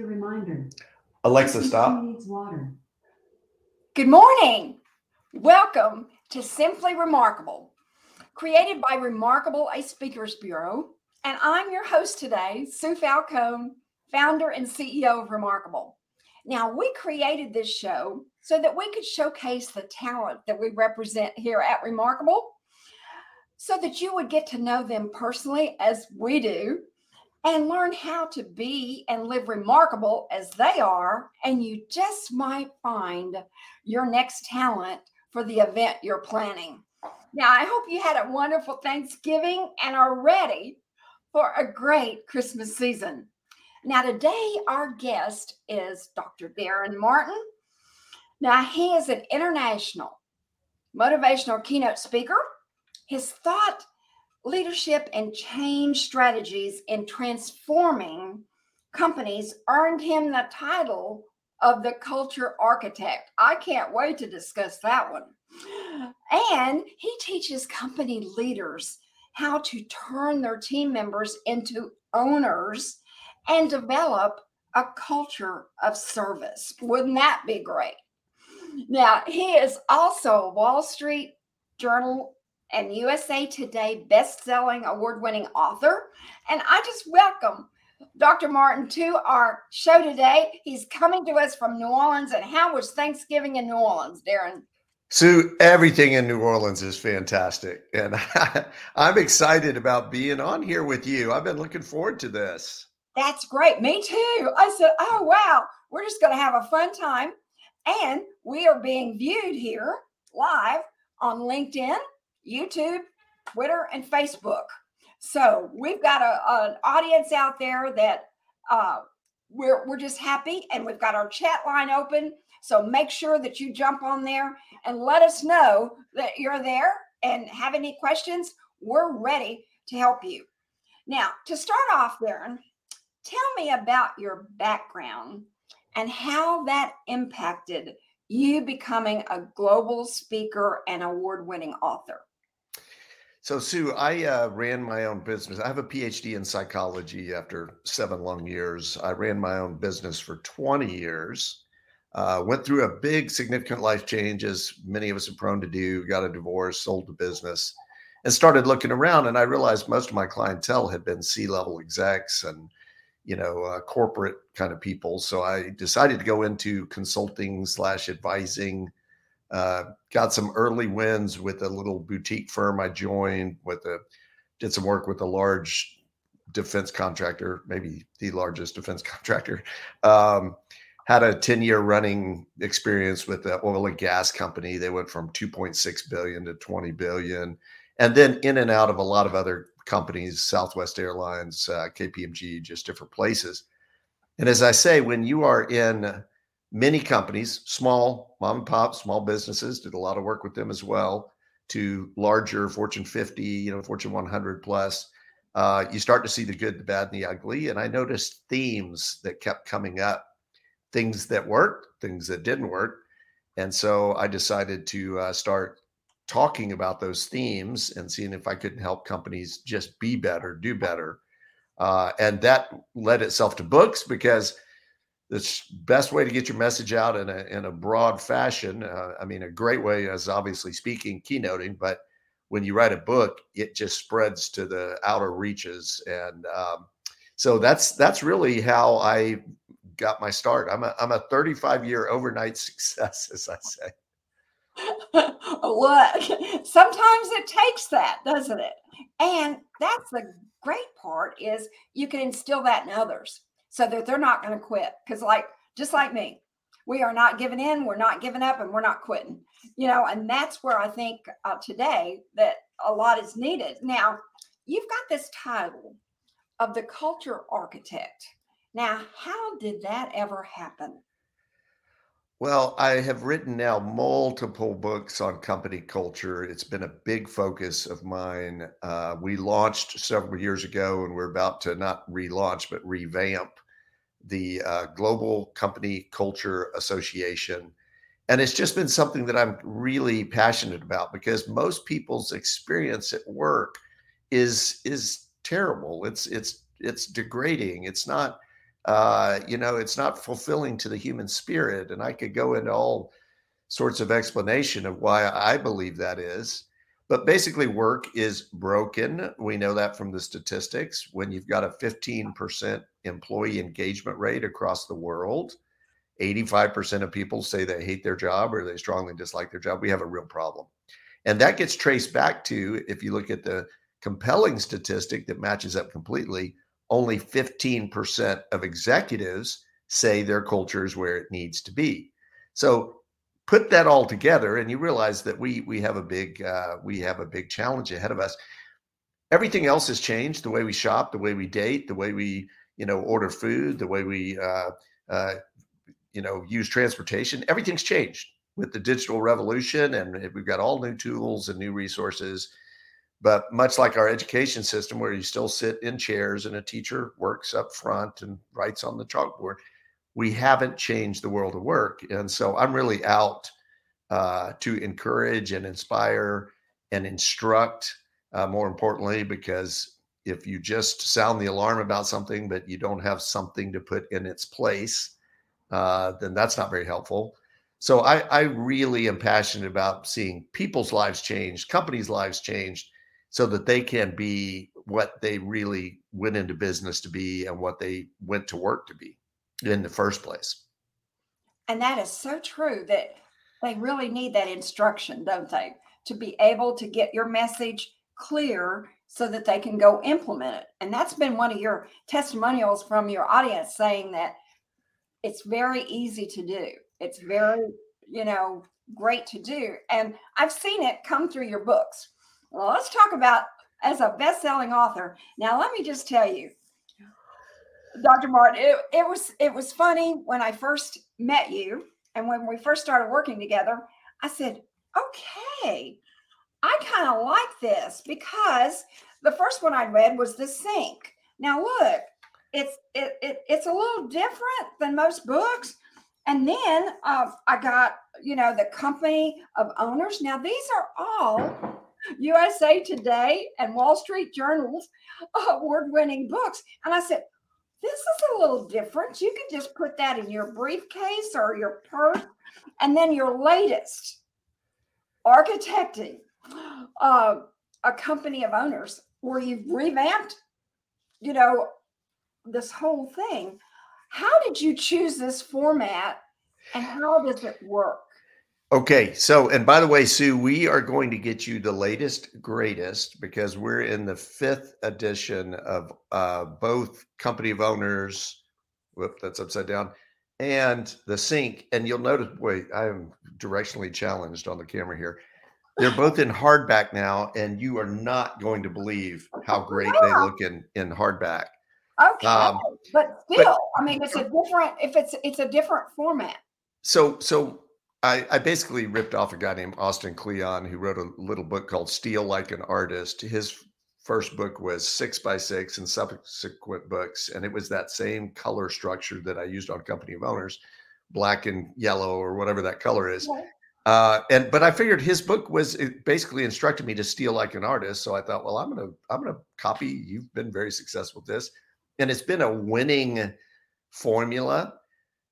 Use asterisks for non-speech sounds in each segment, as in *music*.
your reminder. Alexa, stop. Needs water. Good morning. Welcome to Simply Remarkable, created by Remarkable, a speakers bureau. And I'm your host today, Sue Falcone, founder and CEO of Remarkable. Now, we created this show so that we could showcase the talent that we represent here at Remarkable, so that you would get to know them personally as we do and learn how to be and live remarkable as they are. And you just might find your next talent for the event you're planning. Now, I hope you had a wonderful Thanksgiving and are ready for a great Christmas season. Now, today, our guest is Dr. Daren Martin. Now, he is an international motivational keynote speaker. His thought leadership and change strategies in transforming companies earned him the title of the culture architect. I can't wait to discuss that one. And he teaches company leaders how to turn their team members into owners and develop a culture of service. Wouldn't that be great? Now, he is also a Wall Street Journal and USA Today best-selling award-winning author. And I just welcome Dr. Martin to our show today. He's coming to us from New Orleans. And how was Thanksgiving in New Orleans, Daren? Sue, everything in New Orleans is fantastic. And *laughs* I'm excited about being on here with you. I've been looking forward to this. That's great. Me too. I said, oh, wow, we're just going to have a fun time. And we are being viewed here live on LinkedIn YouTube, Twitter, and Facebook. So we've got a, an audience out there that uh, we're, we're just happy, and we've got our chat line open. So make sure that you jump on there and let us know that you're there and have any questions. We're ready to help you. Now, to start off, Daren, tell me about your background and how that impacted you becoming a global speaker and award winning author. So, Sue, I uh, ran my own business. I have a PhD in psychology after seven long years. I ran my own business for 20 years. Uh, went through a big, significant life change, as many of us are prone to do. Got a divorce, sold the business, and started looking around. And I realized most of my clientele had been C-level execs and, you know, uh, corporate kind of people. So I decided to go into consulting slash advising uh, got some early wins with a little boutique firm I joined with a did some work with a large defense contractor, maybe the largest defense *laughs* contractor. Um, had a 10 year running experience with the oil and gas company. They went from 2.6 billion to 20 billion, and then in and out of a lot of other companies, Southwest Airlines, uh, KPMG, just different places. And as I say, when you are in many companies, small mom and pop, small businesses, did a lot of work with them as well, to larger Fortune 50, you know, Fortune 100 plus. Uh, you start to see the good, the bad, and the ugly. And I noticed themes that kept coming up things that worked, things that didn't work. And so I decided to uh, start talking about those themes and seeing if I could help companies just be better, do better. Uh, and that led itself to books because the best way to get your message out in a in a broad fashion. Uh, I mean, a great way is obviously speaking, keynoting, but when you write a book, it just spreads to the outer reaches, and um, so that's that's really how I got my start. I'm a I'm a 35 year overnight *laughs* success, as I say. *laughs* Look, sometimes it takes that, doesn't it? And that's the great part is you can instill that in others so that they're not going to quit. Because, like, just like me, we are not giving in, we're not giving up, and we're not quitting. You know, and that's where I think uh, today that a lot is needed. Now, you've got this title of the culture architect. Now, how did that ever happen? Well, I have written now multiple books on company culture. It's been a big focus of mine. Uh, we launched several years ago, and we're about to not relaunch, but revamp the uh, Global Company Culture Association. And it's just been something that I'm really passionate about because most people's experience at work is is terrible. It's it's it's degrading. It's not uh, you know, it's not fulfilling to the human spirit. And I could go into all sorts of explanation of why I believe that is. But basically, work is broken. We know that from the statistics. When you've got a 15% employee engagement rate across the world, 85% of people say they hate their job or they strongly dislike their job. We have a real problem. And that gets traced back to, if you look at the compelling statistic that matches up completely, only 15% of executives say their culture is where it needs to be. So put that all together and you realize that we we have a big uh, we have a big challenge ahead of us. Everything else has changed the way we shop the way we date the way we you know order food the way we uh, uh, you know use transportation. Everything's changed with the digital revolution and we've got all new tools and new resources but much like our education system where you still sit in chairs and a teacher works up front and writes on the chalkboard we haven't changed the world of work. And so I'm really out uh, to encourage and inspire and instruct, uh, more importantly, because if you just sound the alarm about something, but you don't have something to put in its place, uh, then that's not very helpful. So I, I really am passionate about seeing people's lives changed, companies' lives changed, so that they can be what they really went into business to be and what they went to work to be in the first place. And that is so true that they really need that instruction, don't they? To be able to get your message clear so that they can go implement it. And that's been one of your testimonials from your audience saying that it's very easy to do. It's very, you know, great to do. And I've seen it come through your books. Well, let's talk about as a best-selling author. Now, let me just tell you, Dr. Martin, it, it was it was funny when I first met you and when we first started working together. I said, "Okay, I kind of like this because the first one I read was The Sink. Now look, it's it, it it's a little different than most books. And then uh, I got you know the company of owners. Now these are all USA Today and Wall Street Journal's award-winning books. And I said, this is a little different. You can just put that in your briefcase or your purse. And then your latest architecting uh, a company of owners where you've revamped, you know, this whole thing. How did you choose this format and how does it work? Okay. So, and by the way, Sue, we are going to get you the latest, greatest because we're in the fifth edition of uh, both Company of Owners. Whoop, that's upside down. And the sink. And you'll notice, wait, I am directionally challenged on the camera here. They're both in hardback now, and you are not going to believe how great they look in in hardback. Okay, um, but still, but, I mean, it's a different. If it's it's a different format. So so I, I, basically ripped off a guy named Austin Kleon who wrote a little book called Steal Like an Artist. His first book was six by six and subsequent books. And it was that same color structure that I used on Company of Owners, black and yellow or whatever that color is. Uh, and but I figured his book was basically instructed me to steal like an artist. So I thought, well, I'm gonna I'm gonna copy. You've been very successful with this, and it's been a winning formula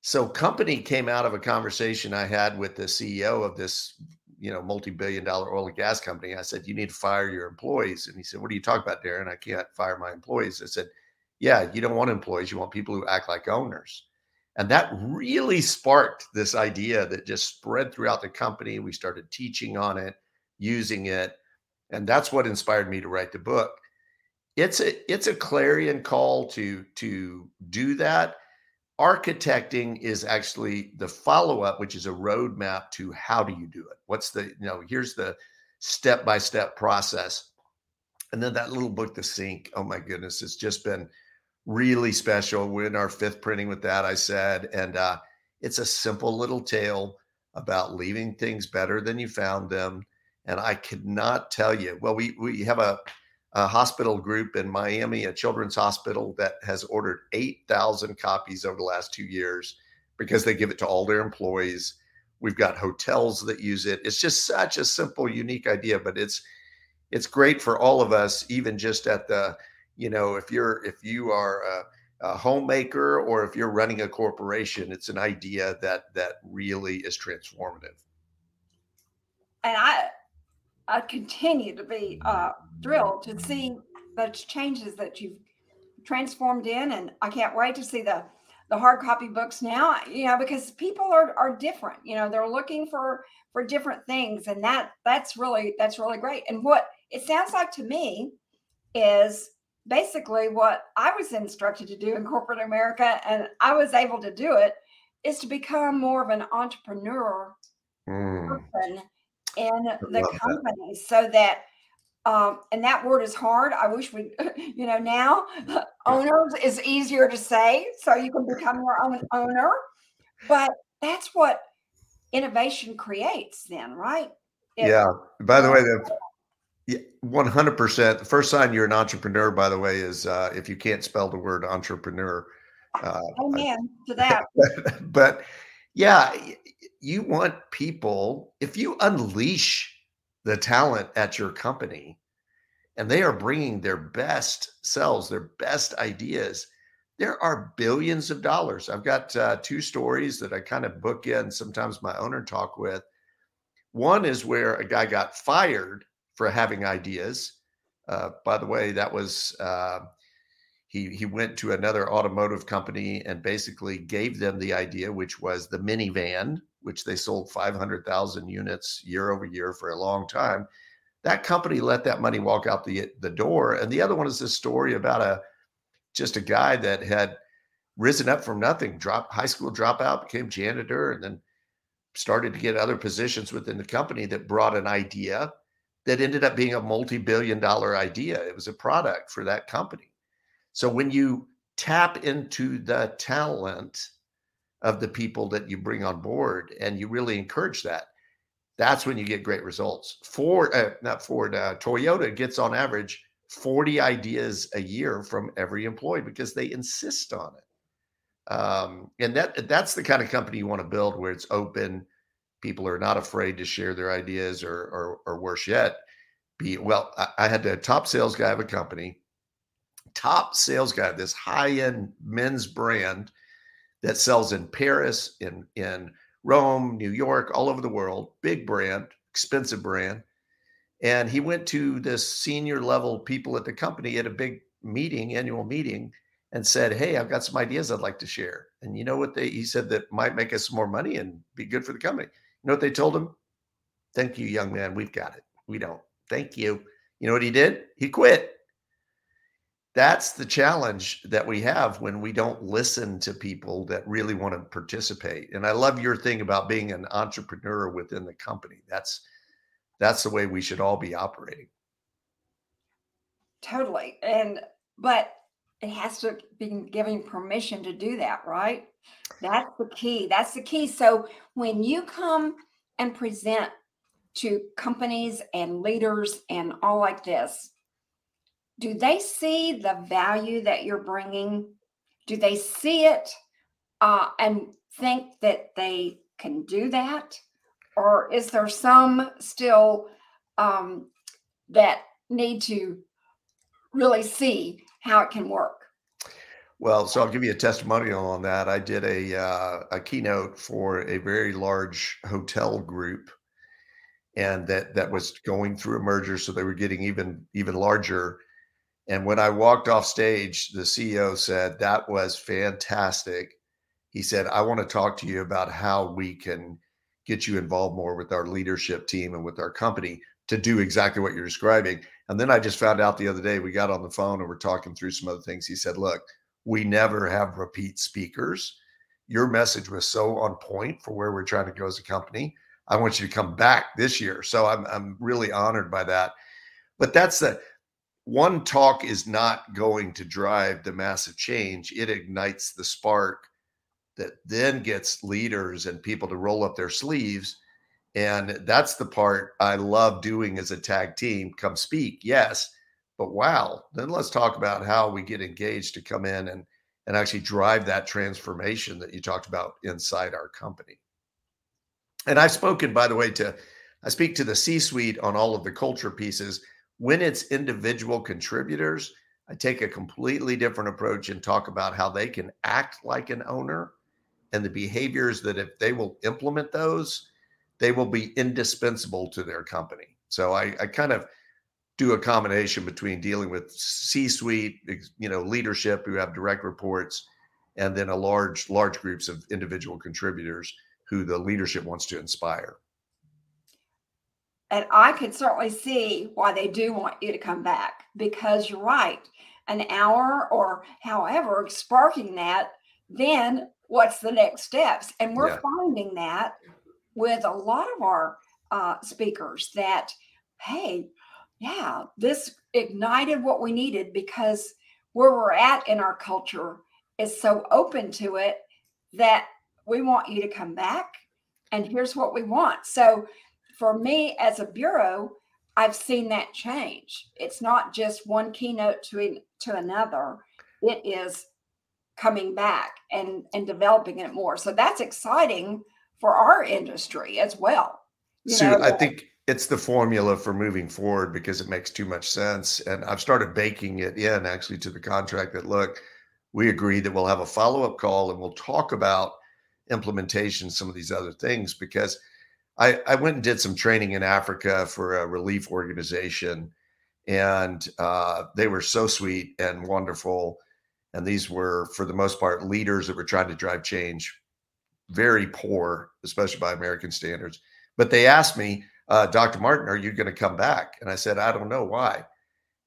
so company came out of a conversation I had with the CEO of this, you know, multi-billion dollar oil and gas company. I said, you need to fire your employees. And he said, what are you talking about, Daren? I can't fire my employees. I said, yeah, you don't want employees. You want people who act like owners. And that really sparked this idea that just spread throughout the company. We started teaching on it, using it. And that's what inspired me to write the book. It's a it's a clarion call to to do that architecting is actually the follow-up which is a roadmap to how do you do it? What's the you know here's the step-by-step process. And then that little book the sink oh my goodness it's just been really special. We're in our fifth printing with that i said. And uh, it's a simple little tale about leaving things better than you found them. And i could not tell you well we we have a a hospital group in Miami, a children's hospital that has ordered 8,000 copies over the last two years because they give it to all their employees. We've got hotels that use it. It's just such a simple, unique idea, but it's it's great for all of us, even just at the, you know, if you're if you are a, a homemaker or if you're running a corporation, it's an idea that that really is transformative. And I I continue to be uh, thrilled to see the changes that you've transformed in, and I can't wait to see the the hard copy books now. You know, because people are are different. You know, they're looking for for different things, and that that's really that's really great. And what it sounds like to me is basically what I was instructed to do in corporate America, and I was able to do it, is to become more of an entrepreneur mm. person in the company that. so that um, and that word is hard. I wish we, *laughs* you know, now *laughs* owners is easier to say, so you can become your own owner. But that's what innovation creates, then, right? It, yeah. By the way, the one hundred percent. The first sign you're an entrepreneur, by the way, is uh, if you can't spell the word entrepreneur. Uh, Amen to *laughs* that. but yeah, you want people. If you unleash the talent at your company, and they are bringing their best selves, their best ideas. There are billions of dollars. I've got uh, two stories that I kind of book in. Sometimes my owner talk with. One is where a guy got fired for having ideas. Uh, by the way, that was uh, he he went to another automotive company and basically gave them the idea, which was the minivan, which they sold 500,000 units year over year for a long time. That company let that money walk out the the door. And the other one is this story about a just a guy that had risen up from nothing, drop high school dropout, became janitor, and then started to get other positions within the company that brought an idea that ended up being a multi-billion dollar idea. It was a product for that company. So when you tap into the talent of the people that you bring on board and you really encourage that, that's when you get great results. Ford, uh, not Ford, uh, Toyota gets on average 40 ideas a year from every employee because they insist on it. Um, and that that's the kind of company you want to build where it's open, people are not afraid to share their ideas or or, or worse yet be well I, I, had the top sales guy of a company top sales guy this high-end men's brand that sells in paris in in rome new york all over the world big brand expensive brand and he went to this senior level people at the company at a big meeting annual meeting and said hey i've got some ideas i'd like to share and you know what they he said that might make us more money and be good for the company you know what they told him? Thank you, young man. We've got it. We don't. Thank you. You know what he did? He quit. That's the challenge that we have when we don't listen to people that really want to participate. And I love your thing about being an entrepreneur within the company. That's that's the way we should all be operating. Totally. And but it has to be giving permission to do that, right? That's the key. That's the key. So when you come and present to companies and leaders and all like this, do they see the value that you're bringing? Do they see it uh, and think that they can do that? Or is there some still um, that need to really see how it can work? Well, so I'll give you a testimonial on that. I did a uh, a keynote for a very large hotel group, and that that was going through a merger, so they were getting even even larger. And when I walked off stage, the CEO said, "That was fantastic." He said, "I want to talk to you about how we can get you involved more with our leadership team and with our company to do exactly what you're describing." And then I just found out the other day we got on the phone and we're talking through some other things. He said, "Look." we never have repeat speakers. Your message was so on point for where we're trying to go as a company. I want you to come back this year. So I'm I'm really honored by that. But that's the one talk is not going to drive the massive change. It ignites the spark that then gets leaders and people to roll up their sleeves. And that's the part I love doing as a tag team. Come speak, yes, but wow, then let's talk about how we get engaged to come in and and actually drive that transformation that you talked about inside our company. And I've spoken, by the way, to I speak to the C-suite on all of the culture pieces. When it's individual contributors, I take a completely different approach and talk about how they can act like an owner and the behaviors that if they will implement those, they will be indispensable to their company. So I, I kind of do a combination between dealing with C-suite, you know, leadership who have direct reports, and then a large, large groups of individual contributors who the leadership wants to inspire. And I can certainly see why they do want you to come back because you're right. An hour or however, sparking that, then what's the next steps? And we're yeah. finding that with a lot of our uh, speakers that, hey, yeah, this ignited what we needed because where we're at in our culture is so open to it that we want you to come back and here's what we want. So for me as a bureau, I've seen that change. It's not just one keynote to to another. It is coming back and and developing it more. So that's exciting for our industry as well. So I think it's the formula for moving forward because it makes too much sense. And I've started baking it in actually to the contract that look, we agree that we'll have a follow-up call and we'll talk about implementation, some of these other things, because I, I went and did some training in Africa for a relief organization. And uh, they were so sweet and wonderful. And these were, for the most part, leaders that were trying to drive change, very poor, especially by American standards. But they asked me, uh, Dr. Martin, are you going to come back? And I said, I don't know why.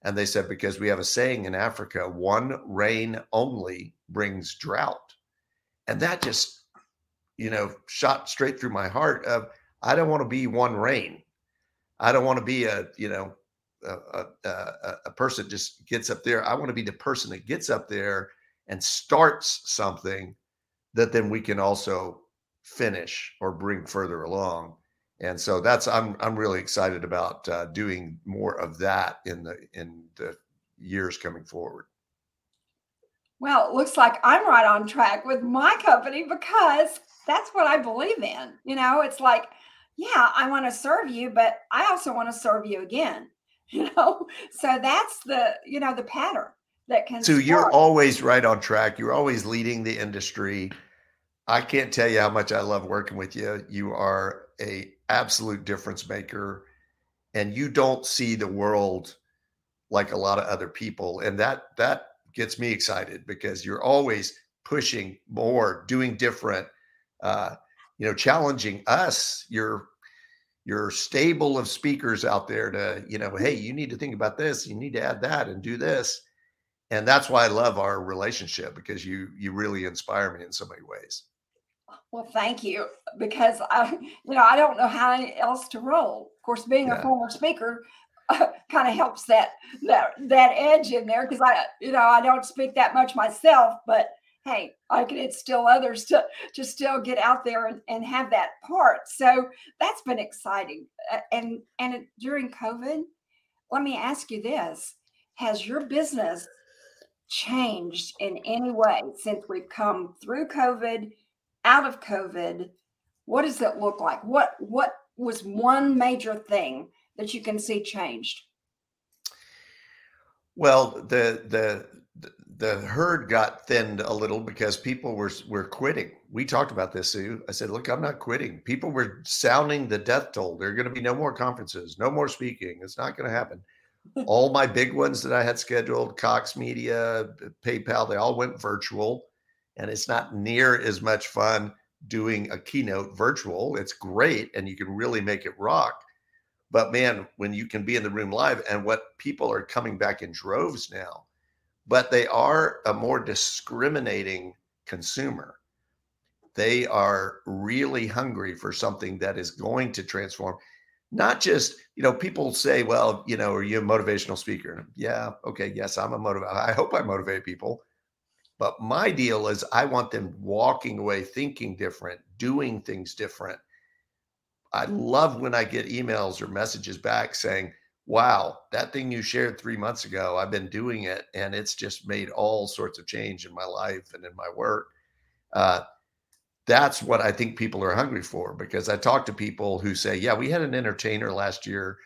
And they said, because we have a saying in Africa, one rain only brings drought. And that just, you know, shot straight through my heart of, I don't want to be one rain. I don't want to be a, you know, a, a, a person just gets up there. I want to be the person that gets up there and starts something that then we can also finish or bring further along. And so that's I'm I'm really excited about uh, doing more of that in the in the years coming forward. Well, it looks like I'm right on track with my company because that's what I believe in. You know, it's like, yeah, I want to serve you, but I also want to serve you again. *laughs* You know, so that's the you know the pattern that can. So start. you're always right on track. You're always leading the industry. I can't tell you how much I love working with you. You are a absolute difference maker and you don't see the world like a lot of other people and that that gets me excited because you're always pushing more doing different uh you know challenging us your your stable of speakers out there to you know hey you need to think about this you need to add that and do this and that's why i love our relationship because you you really inspire me in so many ways well, thank you, because I, you know, I don't know how else to roll. Of course, being yeah. a former speaker *laughs* uh, kind of helps that that that edge in there because I, you know, I don't speak that much myself, but hey, I can instill others to to still get out there and, and have that part. So that's been exciting. And and during COVID, let me ask you this: Has your business changed in any way since we've come through COVID? out of COVID, what does it look like? What what was one major thing that you can see changed? Well, the the the herd got thinned a little because people were were quitting. We talked about this, Sue. I said, "Look, I'm not quitting." People were sounding the death toll. There are going to be no more conferences, no more speaking. It's not going to happen. *laughs* all my big ones that I had scheduled, Cox Media, PayPal, they all went virtual and it's not near as much fun doing a keynote virtual. It's great and you can really make it rock. But man, when you can be in the room live and what people are coming back in droves now, but they are a more discriminating consumer. They are really hungry for something that is going to transform. Not just, you know, people say, well, you know, are you a motivational speaker? Yeah, okay, yes, I'm a motivator. I hope I motivate people but my deal is I want them walking away thinking different, doing things different. I love when I get emails or messages back saying, wow, that thing you shared three months ago, I've been doing it and it's just made all sorts of change in my life and in my work. Uh, that's what I think people are hungry for because I talk to people who say, yeah, we had an entertainer last year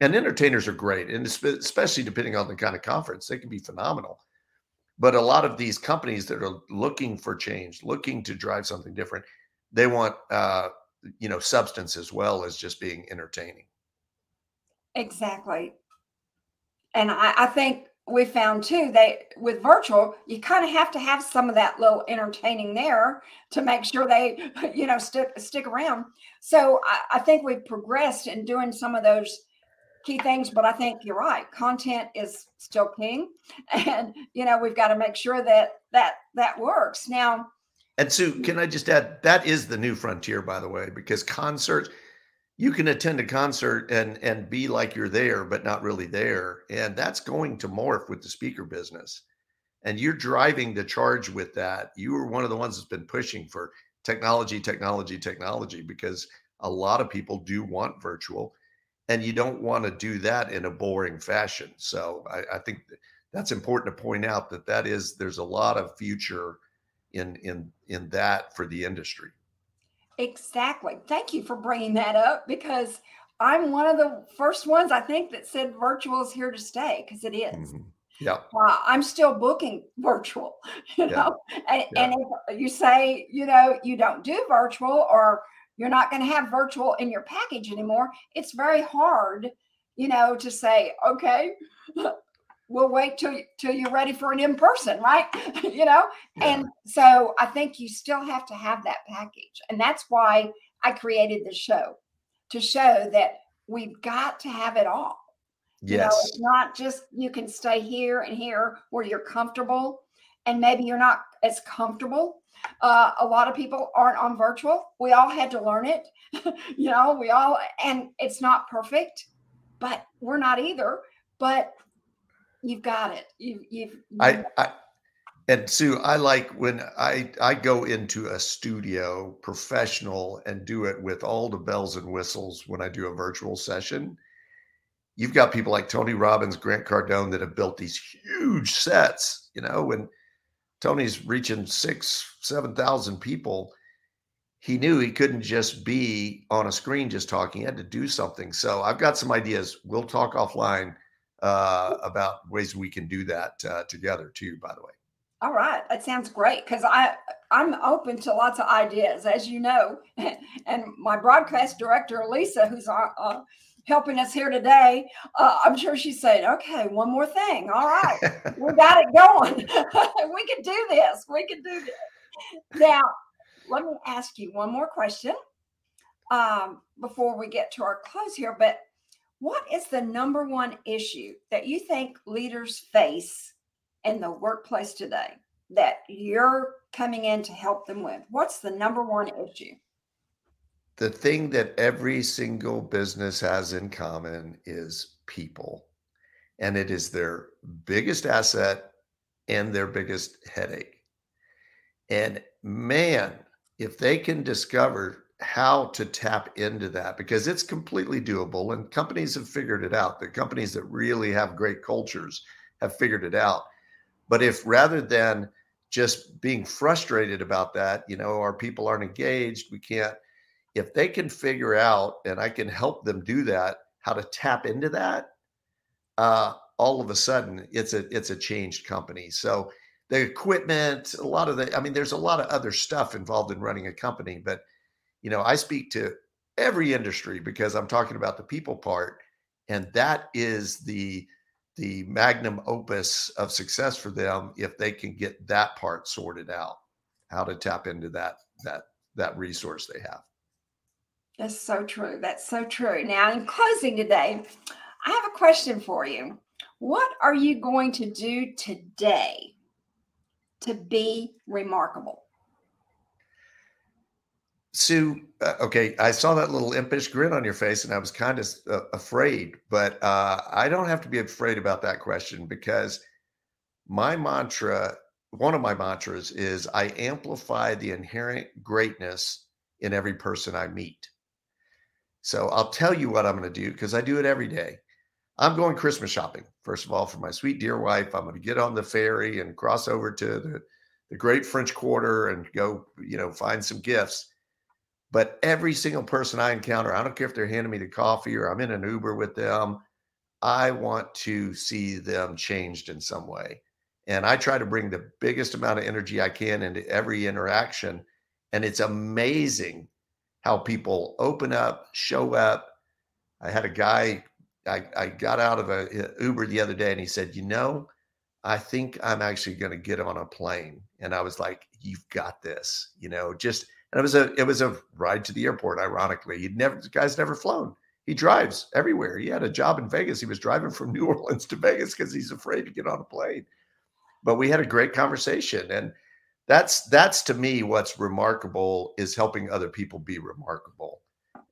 And entertainers are great, and especially depending on the kind of conference, they can be phenomenal. But a lot of these companies that are looking for change, looking to drive something different, they want uh, you know substance as well as just being entertaining. Exactly. And I, I think we found too that with virtual, you kind of have to have some of that little entertaining there to make sure they, *laughs* you know, stick stick around. So I, I think we've progressed in doing some of those key things, but I think you're right. Content is still king, *laughs* and you know we've got to make sure that that that works. Now, and Sue, can I just add that is the new frontier, by the way, because concerts you can attend a concert and and be like you're there but not really there and that's going to morph with the speaker business. And you're driving the charge with that. You are one of the ones that's been pushing for technology technology technology because a lot of people do want virtual and you don't want to do that in a boring fashion. So i, I think that's important to point out that that is there's a lot of future in in in that for the industry Exactly. Thank you for bringing that up because I'm one of the first ones I think that said virtual is here to stay because it is. Mm-hmm. Yeah. Uh, I'm still booking virtual, *laughs* you yeah. know, and, yeah. and if you say, you know, you don't do virtual or you're not going to have virtual in your package anymore, it's very hard, you know, to say, okay, *laughs* we'll wait till till you're ready for an in person, right? *laughs* you know, yeah. and so I think you still have to have that package, and that's why I created the show to show that we've got to have it all. Yes, you know, it's not just you can stay here and here where you're comfortable, and maybe you're not as comfortable. Uh, a lot of people aren't on virtual. We all had to learn it, *laughs* you know. We all, and it's not perfect, but we're not either. But you've got it. You, you've. you've I, I, and Sue, I like when I I go into a studio professional and do it with all the bells and whistles when I do a virtual session. You've got people like Tony Robbins, Grant Cardone that have built these huge sets. You know, when Tony's reaching six, seven thousand people, he knew he couldn't just be on a screen just talking. He had to do something. So I've got some ideas. We'll talk offline uh, about ways we can do that uh, together too. By the way. All right, that sounds great because I I'm open to lots of ideas, as you know, *laughs* and my broadcast director Lisa, who's uh, uh, helping us here today, uh, I'm sure she's saying, "Okay, one more thing. All right, *laughs* we got it going. *laughs* we can do this. We can do this." Now, let me ask you one more question um, before we get to our close here, but what is the number one issue that you think leaders face in the workplace today that you're coming in to help them with? What's the number one issue? The thing that every single business has in common is people. And it is their biggest asset and their biggest headache. And man, if they can discover how to tap into that because it's completely doable and companies have figured it out. The companies that really have great cultures have figured it out. But if rather than just being frustrated about that you know our people aren't engaged we can't if they can figure out and i can help them do that how to tap into that uh all of a sudden it's a it's a changed company. So the equipment a lot of the i mean there's a lot of other stuff involved in running a company but you know, I speak to every industry because I'm talking about the people part, and that is the the magnum opus of success for them if they can get that part sorted out, how to tap into that that that resource they have. That's so true. That's so true. Now, in closing today, I have a question for you. What are you going to do today to be remarkable? Sue, uh, okay, I saw that little impish grin on your face and I was kind of uh, afraid, but uh, I don't have to be afraid about that question because my mantra, one of my mantras is I amplify the inherent greatness in every person I meet. So I'll tell you what I'm going to do because I do it every day. I'm going Christmas shopping, first of all, for my sweet dear wife. I'm going to get on the ferry and cross over to the, the great French Quarter and go, you know, find some gifts But every single person I encounter, I don't care if they're handing me the coffee or I'm in an Uber with them, I want to see them changed in some way. And I try to bring the biggest amount of energy I can into every interaction. And it's amazing how people open up, show up. I had a guy, I, I got out of a uh, Uber the other day and he said, You know, I think I'm actually going to get on a plane. And I was like, You've got this, you know, just, and it was a, it was a ride to the airport. Ironically, he'd never, the guy's never flown. He drives everywhere. He had a job in Vegas. He was driving from *laughs* New Orleans to Vegas because he's afraid to get on a plane but we had a great conversation and that's that's to me what's remarkable is helping other people be remarkable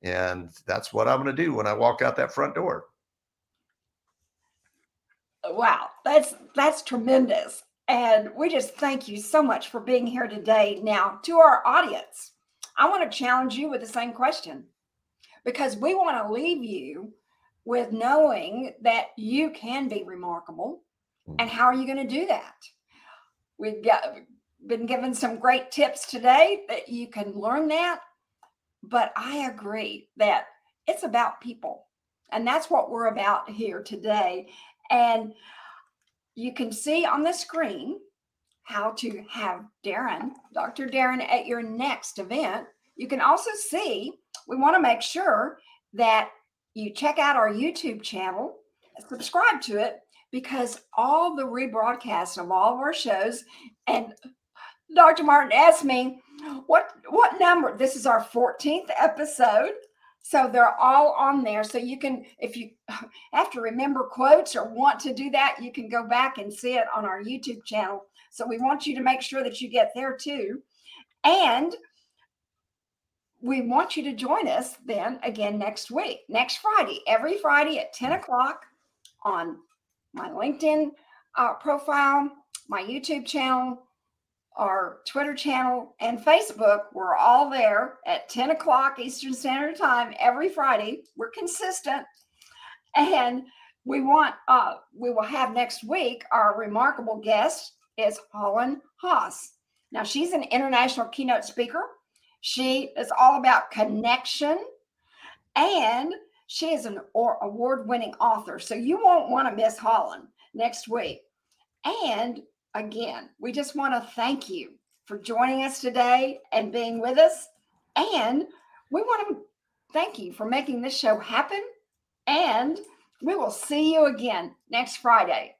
and that's what i'm going to do when i walk out that front door wow that's that's tremendous and we just thank you so much for being here today now to our audience i want to challenge you with the same question because we want to leave you with knowing that you can be remarkable and mm-hmm. how are you going to do that? We've got been given some great tips today that you can learn that. But I agree that it's about people. And that's what we're about here today. And you can see on the screen how to have Daren, Dr. Daren, at your next event. You can also see, we want to make sure that you check out our YouTube channel, subscribe to it, because all the rebroadcasts of all of our shows and Dr. Martin asked me what what number this is our 14th episode so they're all on there so you can if you have to remember quotes or want to do that you can go back and see it on our YouTube channel so we want you to make sure that you get there too and we want you to join us then again next week next Friday every Friday at 10 o'clock on my LinkedIn uh, profile, my YouTube channel, our Twitter channel, and Facebook. We're all there at 10 o'clock Eastern Standard Time every Friday. We're consistent. And we want, uh, we will have next week, our remarkable guest is Holland Haas. Now, she's an international keynote speaker. She is all about connection and she is an award winning author. So you won't want to miss Holland next week. And again, we just want to thank you for joining us today and being with us. And we want to thank you for making this show happen. And we will see you again next Friday.